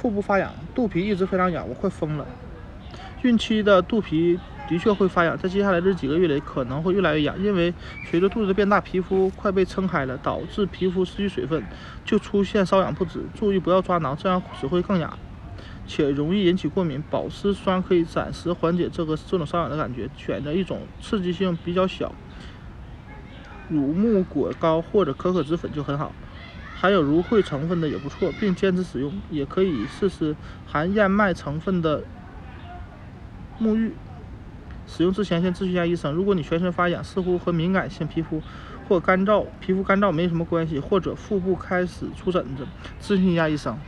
腹部发痒，肚皮一直非常痒，我快疯了。孕期的肚皮的确会发痒，在接下来这几个月里可能会越来越痒，因为随着肚子的变大，皮肤快被撑开了，导致皮肤失去水分，就出现瘙痒不止。注意不要抓挠，这样只会更痒，且容易引起过敏。保湿霜可以暂时缓解这个这种瘙痒的感觉，选择一种刺激性比较小。乳木果膏或者可可脂粉就很好，含有芦荟成分的也不错，并坚持使用。也可以试试含燕麦成分的沐浴。使用之前先咨询一下医生。如果你全身发痒，似乎和敏感性皮肤或干燥、皮肤干燥没什么关系，或者腹部开始出疹子，咨询一下医生。